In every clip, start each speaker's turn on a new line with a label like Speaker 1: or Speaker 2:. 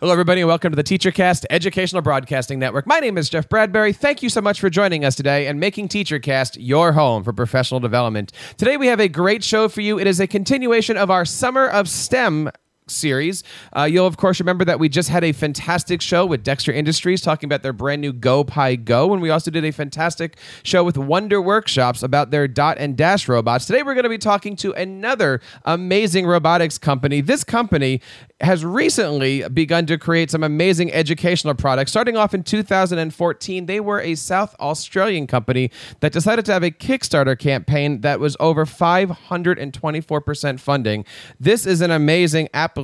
Speaker 1: Hello, everybody, and welcome to the TeacherCast Educational Broadcasting Network. My name is Jeff Bradbury. Thank you so much for joining us today and making TeacherCast your home for professional development. Today, we have a great show for you. It is a continuation of our Summer of STEM series. Uh, you'll, of course, remember that we just had a fantastic show with Dexter Industries talking about their brand new GoPiGo. And we also did a fantastic show with Wonder Workshops about their dot and dash robots. Today, we're going to be talking to another amazing robotics company. This company has recently begun to create some amazing educational products. Starting off in 2014, they were a South Australian company that decided to have a Kickstarter campaign that was over 524% funding. This is an amazing application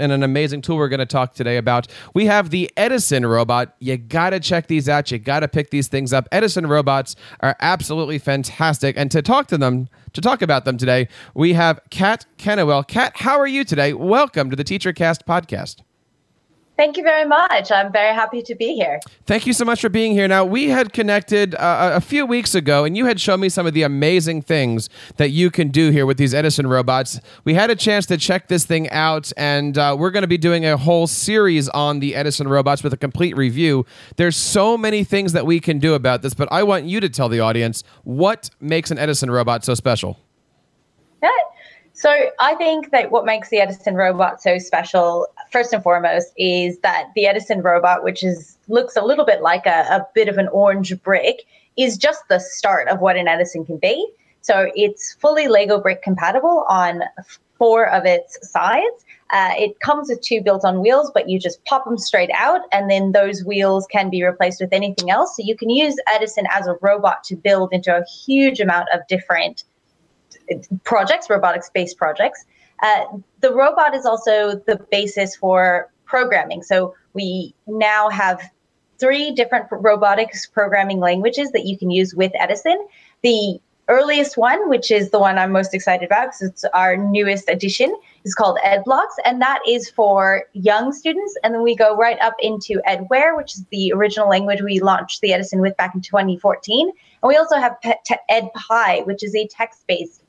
Speaker 1: and an amazing tool we're going to talk today about. We have the Edison robot. You got to check these out. You got to pick these things up. Edison robots are absolutely fantastic. And to talk to them, to talk about them today, we have Kat Kennewell. Kat, how are you today? Welcome to the TeacherCast podcast.
Speaker 2: Thank you very much. I'm very happy to be here.
Speaker 1: Thank you so much for being here. Now, we had connected uh, a few weeks ago, and you had shown me some of the amazing things that you can do here with these Edison robots. We had a chance to check this thing out, and uh, we're going to be doing a whole series on the Edison robots with a complete review. There's so many things that we can do about this, but I want you to tell the audience what makes an Edison robot so special.
Speaker 2: So I think that what makes the Edison robot so special, first and foremost, is that the Edison robot, which is looks a little bit like a, a bit of an orange brick, is just the start of what an Edison can be. So it's fully Lego brick compatible on four of its sides. Uh, it comes with two built-on wheels, but you just pop them straight out, and then those wheels can be replaced with anything else. So you can use Edison as a robot to build into a huge amount of different projects, robotics based projects. Uh, the robot is also the basis for programming. So we now have three different robotics programming languages that you can use with Edison. The earliest one, which is the one I'm most excited about because it's our newest addition, is called EdBlocks, and that is for young students. And then we go right up into EdWare, which is the original language we launched the Edison with back in 2014. And we also have EdPy, which is a text-based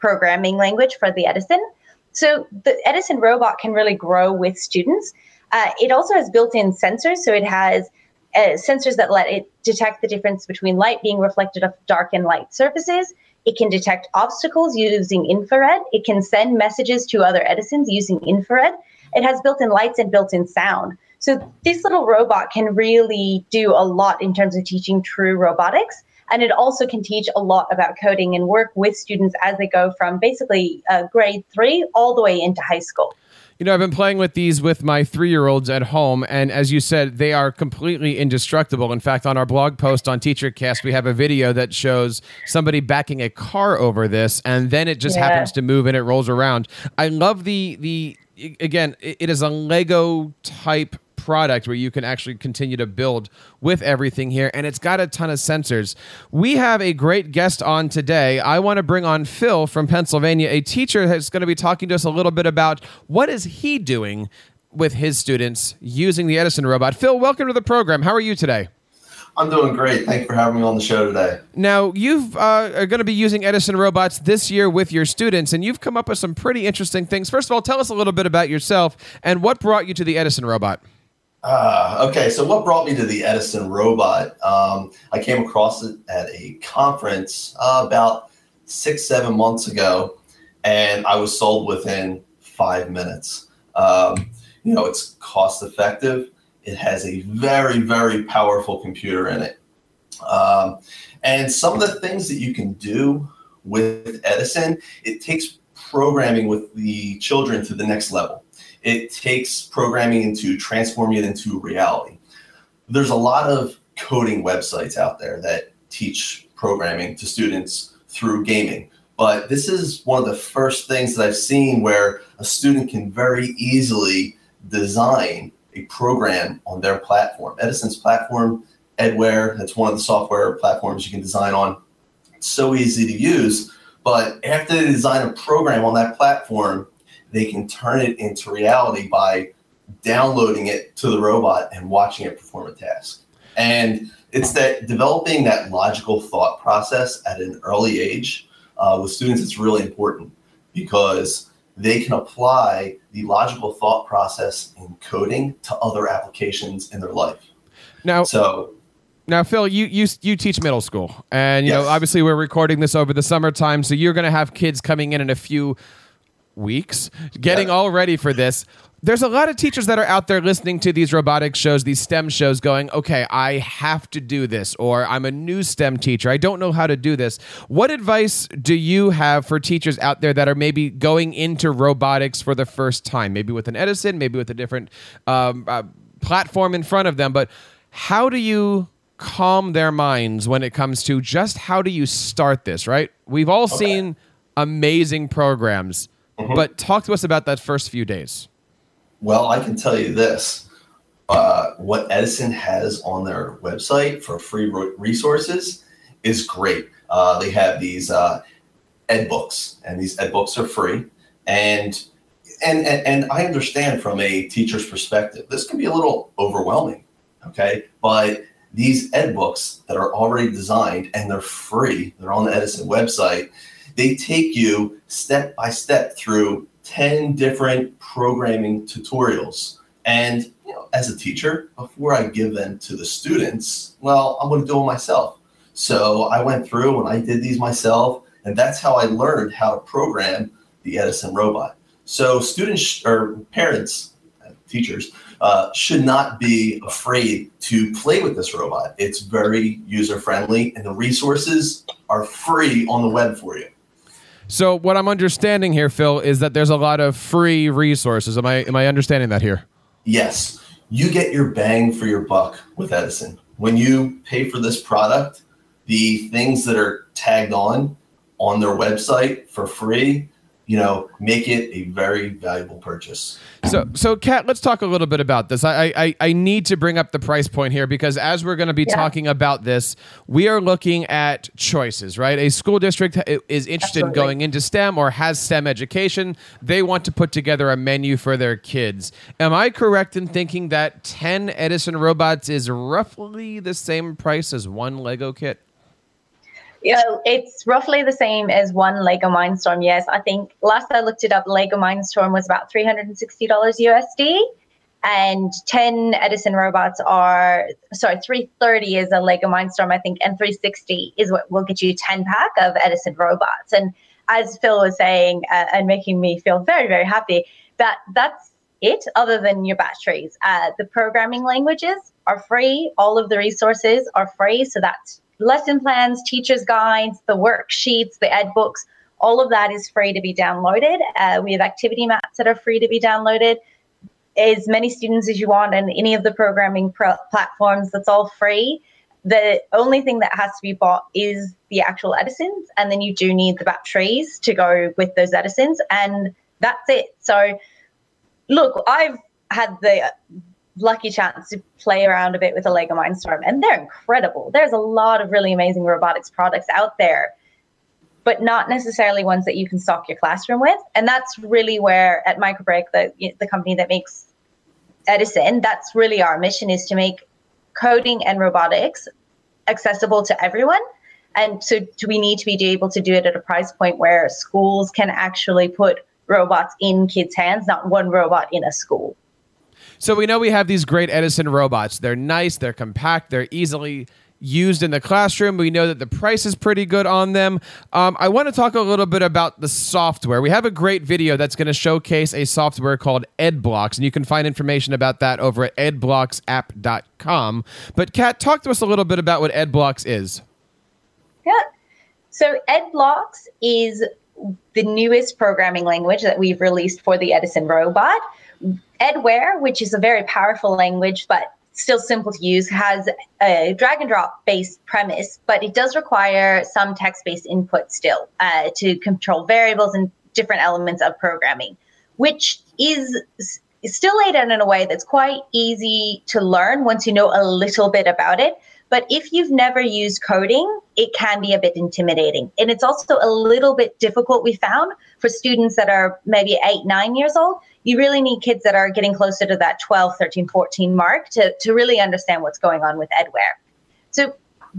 Speaker 2: programming language for the Edison. So the Edison robot can really grow with students. Uh, it also has built-in sensors, so it has uh, sensors that let it detect the difference between light being reflected off dark and light surfaces. It can detect obstacles using infrared. It can send messages to other Edisons using infrared. It has built-in lights and built-in sound. So this little robot can really do a lot in terms of teaching true robotics. And it also can teach a lot about coding and work with students as they go from basically uh, grade three all the way into high school.
Speaker 1: You know, I've been playing with these with my three year olds at home, and as you said, they are completely indestructible. In fact, on our blog post on TeacherCast, we have a video that shows somebody backing a car over this, and then it just yeah. happens to move and it rolls around. I love the the again, it is a Lego type product where you can actually continue to build with everything here and it's got a ton of sensors we have a great guest on today i want to bring on phil from pennsylvania a teacher that's going to be talking to us a little bit about what is he doing with his students using the edison robot phil welcome to the program how are you today
Speaker 3: I'm doing great. Thanks for having me on the show today.
Speaker 1: Now, you uh, are going to be using Edison robots this year with your students, and you've come up with some pretty interesting things. First of all, tell us a little bit about yourself and what brought you to the Edison robot.
Speaker 3: Uh, okay, so what brought me to the Edison robot? Um, I came across it at a conference uh, about six, seven months ago, and I was sold within five minutes. Um, you know, it's cost effective. It has a very, very powerful computer in it. Um, and some of the things that you can do with Edison, it takes programming with the children to the next level. It takes programming into transforming it into reality. There's a lot of coding websites out there that teach programming to students through gaming. But this is one of the first things that I've seen where a student can very easily design a program on their platform. Edison's platform, Edware, that's one of the software platforms you can design on. It's so easy to use. But after they design a program on that platform, they can turn it into reality by downloading it to the robot and watching it perform a task. And it's that developing that logical thought process at an early age uh, with students is really important because they can apply the logical thought process in coding to other applications in their life.
Speaker 1: Now,
Speaker 3: so
Speaker 1: now, Phil, you you you teach middle school, and you
Speaker 3: Yes.
Speaker 1: know obviously we're recording this over the summertime, so you're going to have kids coming in in a few weeks, getting
Speaker 3: Yeah.
Speaker 1: all ready for this. There's a lot of teachers that are out there listening to these robotics shows, these STEM shows, going, "Okay, I have to do this," or "I'm a new STEM teacher, I don't know how to do this." What advice do you have for teachers out there that are maybe going into robotics for the first time, maybe with an Edison, maybe with a different um, uh, platform in front of them, but how do you calm their minds when it comes to just how do you start this, right? We've all seen amazing programs, but talk to us about that first few days.
Speaker 3: Well, I can tell you this. Uh, what Edison has on their website for free resources is great. Uh, they have these uh, ed books, and these ed books are free. And, and and and I understand from a teacher's perspective, this can be a little overwhelming. Okay, but these ed books that are already designed and they're free, they're on the Edison website. They take you step by step through 10 different programming tutorials. And you know, as a teacher, before I give them to the students, well, I'm going to do them myself. So I went through and I did these myself, and that's how I learned how to program the Edison robot. So students or parents, uh, teachers, uh, should not be afraid to play with this robot. It's very user friendly, and the resources are free on the web for you.
Speaker 1: So what I'm understanding here, Phil, is that there's a lot of free resources. Am I am I understanding that here?
Speaker 3: Yes, you get your bang for your buck with Edison. When you pay for this product, the things that are tagged on on their website for free, you know, make it a very valuable purchase.
Speaker 1: So, so Kat, let's talk a little bit about this. I, I, I need to bring up the price point here because as we're going to be
Speaker 2: Yeah.
Speaker 1: talking about this, we are looking at choices, right? A school district is interested in going into STEM or has STEM education. They want to put together a menu for their kids. Am I correct in thinking that 10 Edison robots is roughly the same price as one Lego kit?
Speaker 2: Yeah, it's roughly the same as one Lego Mindstorm. Yes, I think last I looked it up, Lego Mindstorm was about three hundred and sixty dollars USD, and ten Edison robots are sorry, three thirty is a Lego Mindstorm, I think, and three sixty is what will get you ten pack of Edison robots. And as Phil was saying, uh, and making me feel very very happy, that that's it. Other than your batteries, uh, the programming languages are free. All of the resources are free, so that's lesson plans, teachers' guides, the worksheets, the ed books, all of that is free to be downloaded. Uh, we have activity maps that are free to be downloaded. As many students as you want on any of the programming pro- platforms, that's all free. The only thing that has to be bought is the actual Edisons, and then you do need the batteries to go with those Edisons, and that's it. So, look, I've had the lucky chance to play around a bit with a Lego Mindstorm, and they're incredible. There's a lot of really amazing robotics products out there, but not necessarily ones that you can stock your classroom with. And that's really where at Microbric, the the company that makes Edison, that's really our mission is to make coding and robotics accessible to everyone. And so do we need to be able to do it at a price point where schools can actually put robots in kids' hands, not one robot in a school.
Speaker 1: So we know we have these great Edison robots. They're nice, they're compact, they're easily used in the classroom. We know that the price is pretty good on them. Um, I want to talk a little bit about the software. We have a great video that's going to showcase a software called EdBlocks, and you can find information about that over at edblocksapp.com. But Kat, talk to us a little bit about what EdBlocks is.
Speaker 2: Yeah. So EdBlocks is the newest programming language that we've released for the Edison robot. Edware, which is a very powerful language, but still simple to use, has a drag and drop based premise, but it does require some text based input still uh, to control variables and different elements of programming, which is is still laid out in a way that's quite easy to learn once you know a little bit about it. But if you've never used coding, it can be a bit intimidating. And it's also a little bit difficult, we found, for students that are maybe eight, nine years old. You really need kids that are getting closer to that 12, 13, 14 mark to, to really understand what's going on with Edware. So,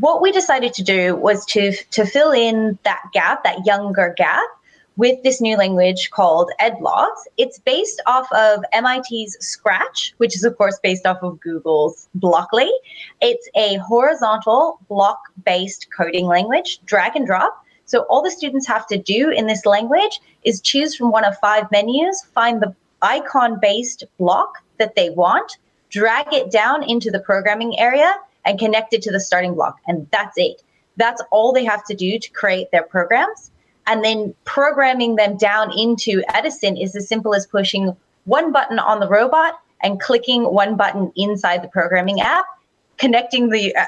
Speaker 2: what we decided to do was to, to fill in that gap, that younger gap, with this new language called Edblocks. It's based off of MIT's Scratch, which is, of course, based off of Google's Blockly. It's a horizontal block based coding language, drag and drop. So, all the students have to do in this language is choose from one of five menus, find the icon based block that they want, drag it down into the programming area, and connect it to the starting block. And that's it. That's all they have to do to create their programs. And then programming them down into Edison is as simple as pushing one button on the robot and clicking one button inside the programming app, connecting the uh,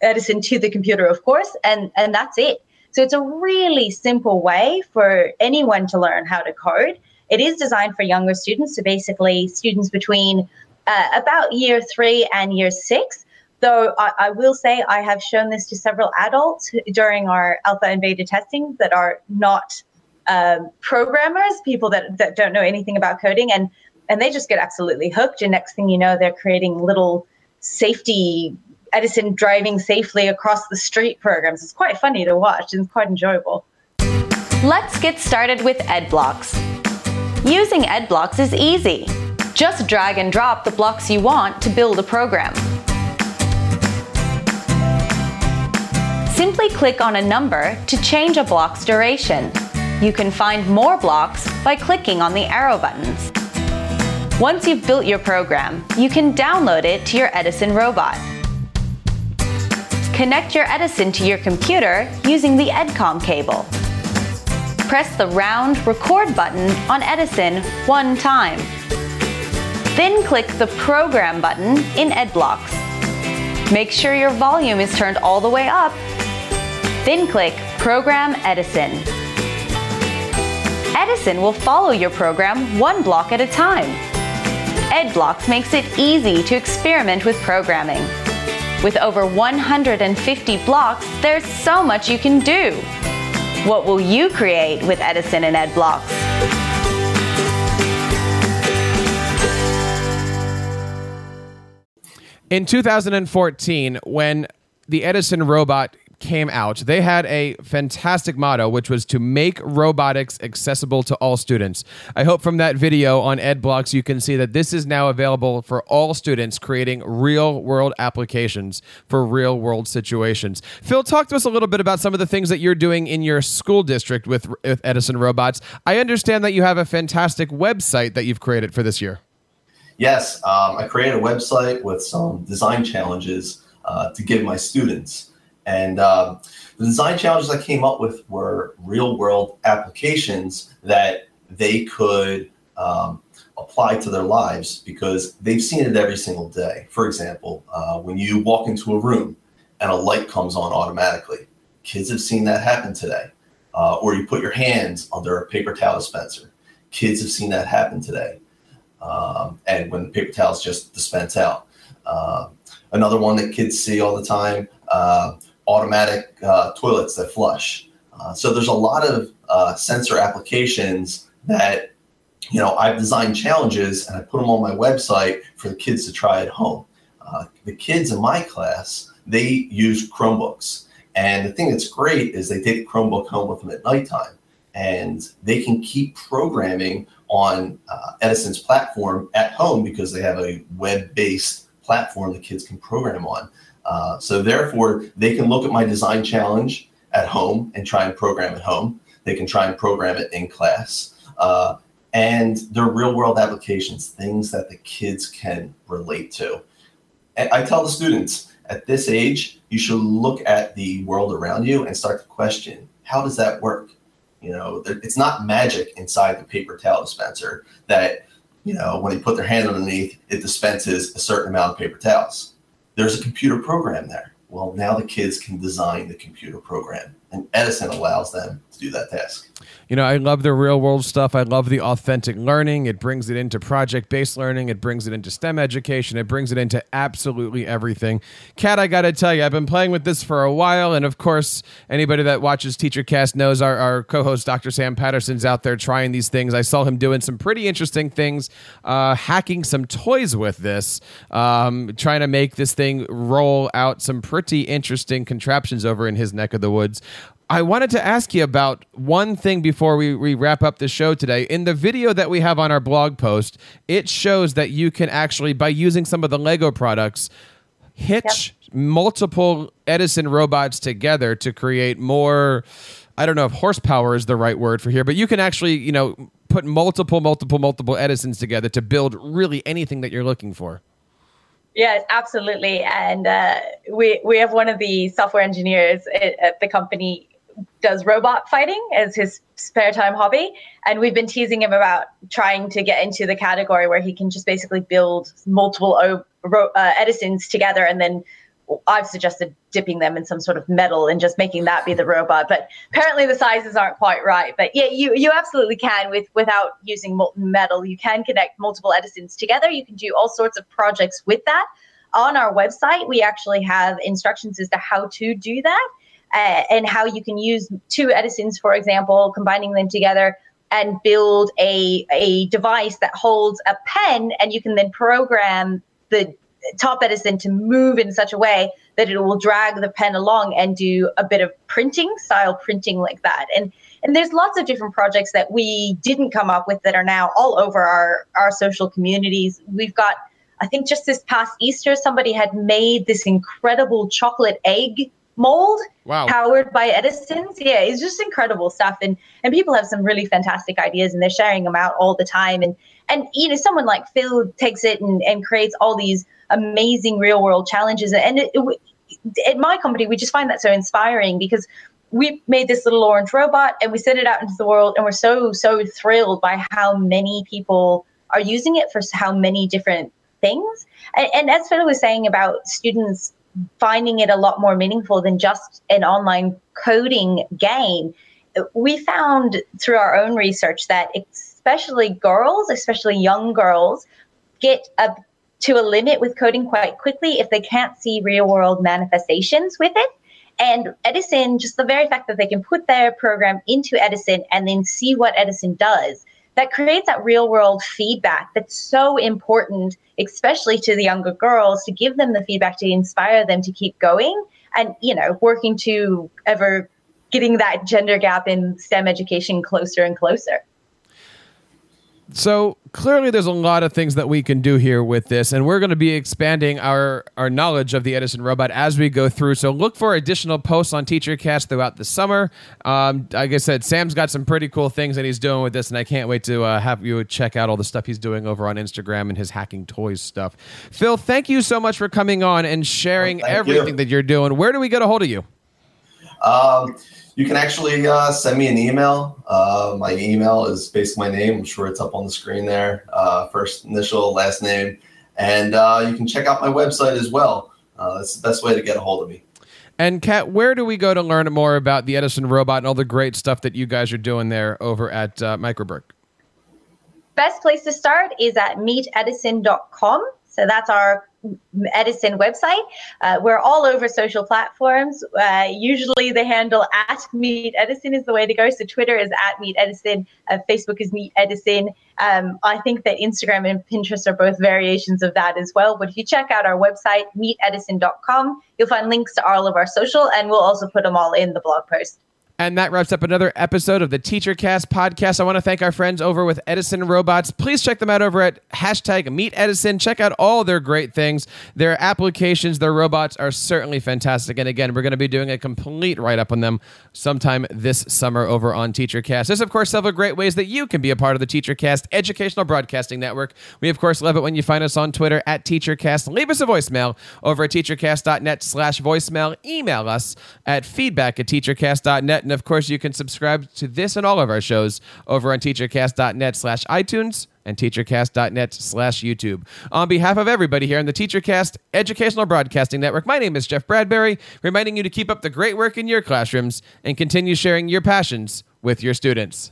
Speaker 2: Edison to the computer, of course, and, and that's it. So it's a really simple way for anyone to learn how to code. It is designed for younger students, so basically students between uh, about year three and year six. Though I, I, will say I have shown this to several adults during our alpha and beta testing that are not um, programmers, people that, that don't know anything about coding, and and they just get absolutely hooked. And next thing you know, they're creating little safety Edison driving safely across the street programs. It's quite funny to watch and it's quite enjoyable.
Speaker 4: Let's get started with EdBlocks. Using EdBlocks is easy. Just drag and drop the blocks you want to build a program. Simply click on a number to change a block's duration. You can find more blocks by clicking on the arrow buttons. Once you've built your program, you can download it to your Edison robot. Connect your Edison to your computer using the EdComm cable. Press the round record button on Edison one time. Then click the program button in EdBlocks. Make sure your volume is turned all the way up then click Program Edison. Edison will follow your program one block at a time. EdBlocks makes it easy to experiment with programming. With over 150 blocks, there's so much you can do. What will you create with Edison and EdBlocks?
Speaker 1: In 2014, when the Edison robot came out, they had a fantastic motto, which was to make robotics accessible to all students. I hope from that video on EdBlocks you can see that this is now available for all students, creating real world applications for real world situations. Phil, talk to us a little bit about some of the things that you're doing in your school district with, with Edison Robots. I understand that you have a fantastic website that you've created for this year.
Speaker 3: Yes, um, I created a website with some design challenges uh, to give my students. And um, the design challenges I came up with were real world applications that they could um, apply to their lives because they've seen it every single day. For example, uh, when you walk into a room and a light comes on automatically, kids have seen that happen today. Uh, or you put your hands under a paper towel dispenser, kids have seen that happen today. Um, and when the paper towels just dispense out. Uh, another one that kids see all the time uh, automatic uh, toilets that flush. Uh, so there's a lot of uh, sensor applications that you know I've designed challenges and I put them on my website for the kids to try at home. Uh, the kids in my class they use Chromebooks, and the thing that's great is they take Chromebook home with them at nighttime, and they can keep programming on uh, Edison's platform at home because they have a web-based platform the kids can program on. Uh, so therefore, they can look at my design challenge at home and try and program at home. They can try and program it in class. Uh, and they're real world applications, things that the kids can relate to. And I tell the students at this age, you should look at the world around you and start to question how does that work? You know, it's not magic inside the paper towel dispenser that, you know, when they put their hand underneath, it dispenses a certain amount of paper towels there's a computer program there. Well, now the kids can design the computer program, and Edison allows them to do that task.
Speaker 1: You know, I love the real world stuff. I love the authentic learning. It brings it into project based learning. It brings it into STEM education. It brings it into absolutely everything. Kat, I got to tell you, I've been playing with this for a while. And of course, anybody that watches TeacherCast knows our, our co host, Dr. Sam Patterson's out there trying these things. I saw him doing some pretty interesting things, uh, hacking some toys with this, um, trying to make this thing roll out some pretty interesting contraptions over in his neck of the woods. I wanted to ask you about one thing before we, we wrap up the show today. In the video that we have on our blog post, it shows that you can actually, by using some of the Lego products, hitch yep. multiple Edison robots together to create more. I don't know if horsepower is the right word for here, but you can actually, you know, put multiple, multiple, multiple Edisons together to build really anything that you're looking for.
Speaker 2: Yes, absolutely. And uh, we we have one of the software engineers at the company does robot fighting as his spare time hobby, and we've been teasing him about trying to get into the category where he can just basically build multiple uh, Edisons together and then I've suggested dipping them in some sort of metal and just making that be the robot. But apparently the sizes aren't quite right. But yeah, you you absolutely can with without using molten metal. You can connect multiple Edisons together. You can do all sorts of projects with that. On our website, we actually have instructions as to how to do that uh, and how you can use two Edisons, for example, combining them together and build a, a device that holds a pen and you can then program the top Edison to move in such a way that it will drag the pen along and do a bit of printing, style printing like that. And and there's lots of different projects that we didn't come up with that are now all over our our social communities. We've got I think just this past Easter somebody had made this incredible chocolate egg mold wow. powered by Edison's. Yeah, it's just incredible stuff. And and people have some really fantastic ideas and they're sharing them out all the time. And and you know, someone like Phil takes it and, and creates all these amazing real world challenges. And it, it, at my company, we just find that so inspiring because we made this little orange robot and we sent it out into the world and we're so so thrilled by how many people are using it for how many different things and, and as phil was saying about students finding it a lot more meaningful than just an online coding game we found through our own research that especially girls especially young girls get a to a limit with coding quite quickly if they can't see real world manifestations with it. And Edison, just the very fact that they can put their program into Edison and then see what Edison does, that creates that real world feedback that's so important, especially to the younger girls, to give them the feedback to inspire them to keep going and, you know, working to ever getting that gender gap in STEM education closer and closer.
Speaker 1: So clearly, there's a lot of things that we can do here with this, and we're going to be expanding our our knowledge of the Edison robot as we go through. So look for additional posts on TeacherCast throughout the summer. Um, like I said, Sam's got some pretty cool things that he's doing with this, and I can't wait to uh, have you check out all the stuff he's doing over on Instagram and his hacking toys stuff. Phil, thank you so much for coming on and sharing everything you. that you're doing. Where do we get a hold of you?
Speaker 3: Um, you can actually uh, send me an email. Uh, my email is basically my name. I'm sure it's up on the screen there. Uh, first initial, last name. And uh, you can check out my website as well. Uh, that's the best way to get a hold of me.
Speaker 1: And Kat, where do we go to learn more about the Edison robot and all the great stuff that you guys are doing there over at uh, Microbric?
Speaker 2: Best place to start is at meetedison.com. So that's our Edison website. Uh, we're all over social platforms. Uh, usually the handle at Meet Edison is the way to go. So Twitter is at Meet Edison, uh, Facebook is Meet Edison. Um, I think that Instagram and Pinterest are both variations of that as well. But if you check out our website, meetedison.com, you'll find links to all of our social, and we'll also put them all in the blog post.
Speaker 1: And that wraps up another episode of the TeacherCast podcast. I want to thank our friends over with Edison Robots. Please check them out over at hashtag Meet Edison. Check out all their great things. Their applications, their robots are certainly fantastic. And again, we're going to be doing a complete write up on them sometime this summer over on TeacherCast. There's, of course, several great ways that you can be a part of the TeacherCast Educational Broadcasting Network. We, of course, love it when you find us on Twitter at TeacherCast. Leave us a voicemail over at teachercast.net slash voicemail. Email us at feedback at teachercast.net. And of course, you can subscribe to this and all of our shows over on teachercast.net slash iTunes and teachercast.net slash YouTube. On behalf of everybody here on the TeacherCast Educational Broadcasting Network, my name is Jeff Bradbury, reminding you to keep up the great work in your classrooms and continue sharing your passions with your students.